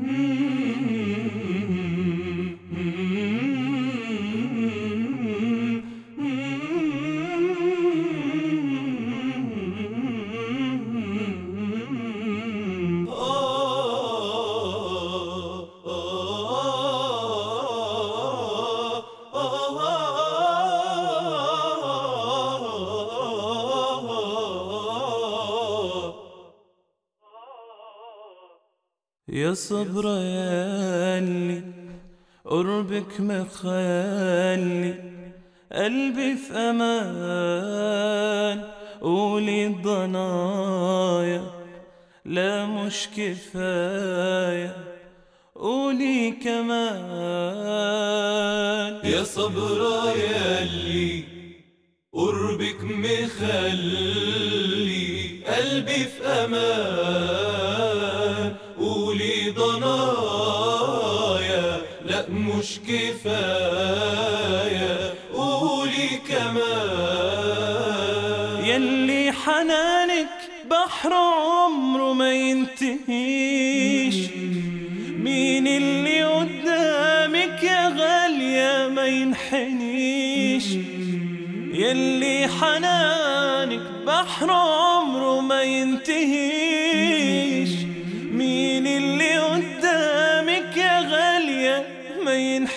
Mm-hmm. يا صبر يالي قربك مخلي قلبي في أمان قولي الضنايا لا مش كفاية قولي كمان. يا صبر يالي قربك مخلي قلبي في أمان. مش كفاية قولي كمان. يلي حنانك بحر عمره ما ينتهيش. مين اللي قدامك يا غالية ما ينحنيش. يلي حنانك بحر عمره ما ينتهيش.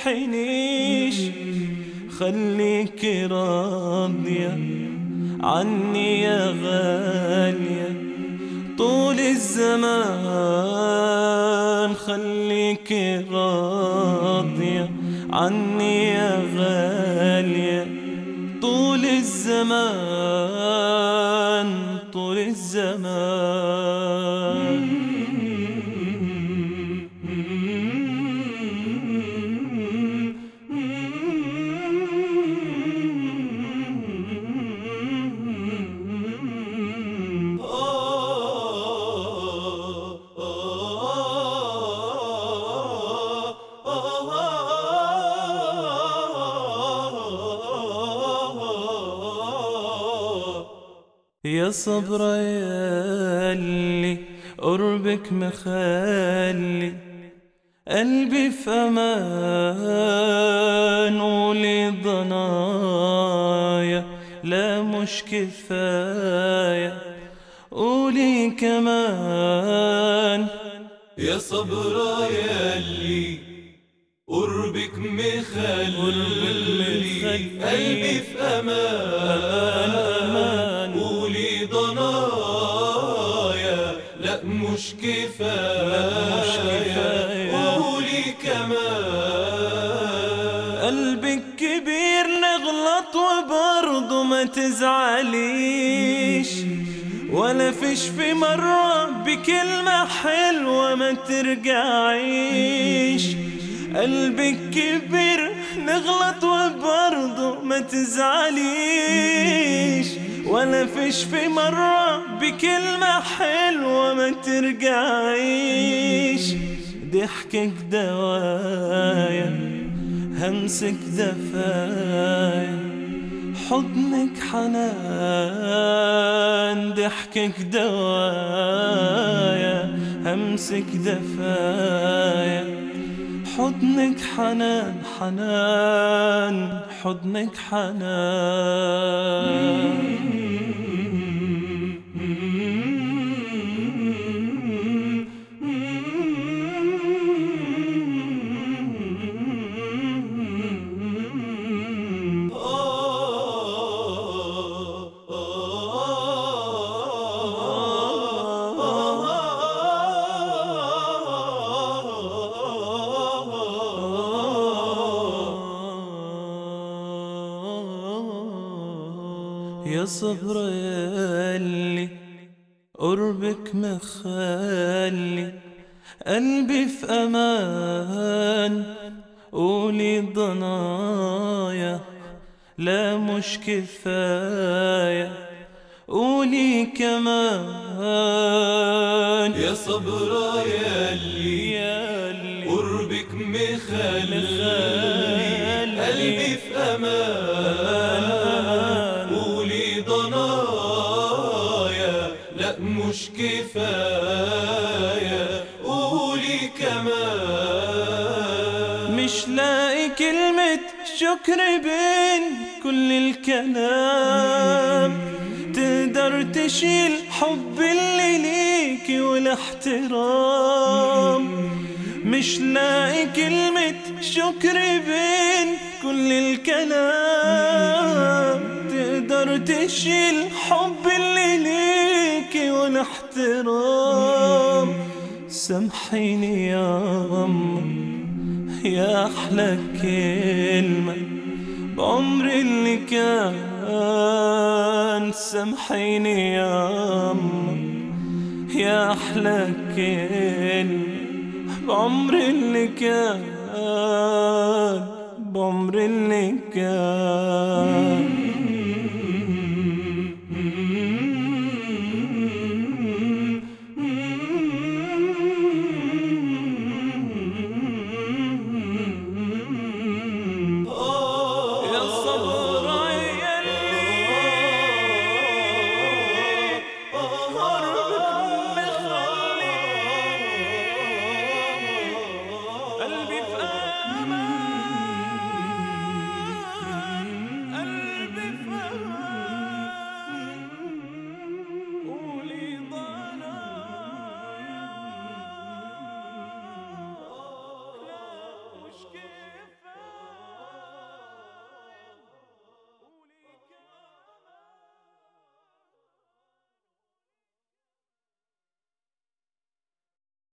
ما ينحنيش خليك راضية عني يا غالية. طول الزمان خليك راضية عني يا غالية. طول الزمان طول الزمان. يا صبر يالي قربك مخلي قلبي في أمان قولي ضنايا لا مش كفاية. قولي كمان يا صبر يالي قربك مخلي قلبي في أمان مش كفاية. قولي كمان. قلبك كبير نغلط وبرضه ما تزعليش. ولا فيش في مرة بكلمة حلوة ما ترجعيش. قلبك كبير نغلط وبرضه ما تزعليش. ولا فيش في مرة بكلمة حلوة ما ترجعيش. ضحكك دوايا همسك دفايا حضنك حنان. ضحكك دوايا همسك دفايا. حضنك حنان حنان حضنك حنان. يا صبر يالي قربك مخلي. قلبي في أمان قولي ضنايا لا مش كفاية. قولي كمان يا صبر يالي يالي قربك مخلي. قلبي في أمان. كلمة شكر بين كل الكلام. تقدر تشيل حب اللي ليكي والاحترام. مش لاقي كلمة شكر بين كل الكلام. تقدر تشيل حب اللي ليكي والاحترام. سامحيني يا أمه يا أحلى كلمة بعمري اللي كان سامحيني يا أمه يا أحلى كلمة بعمري اللي كان بعمري اللي كان.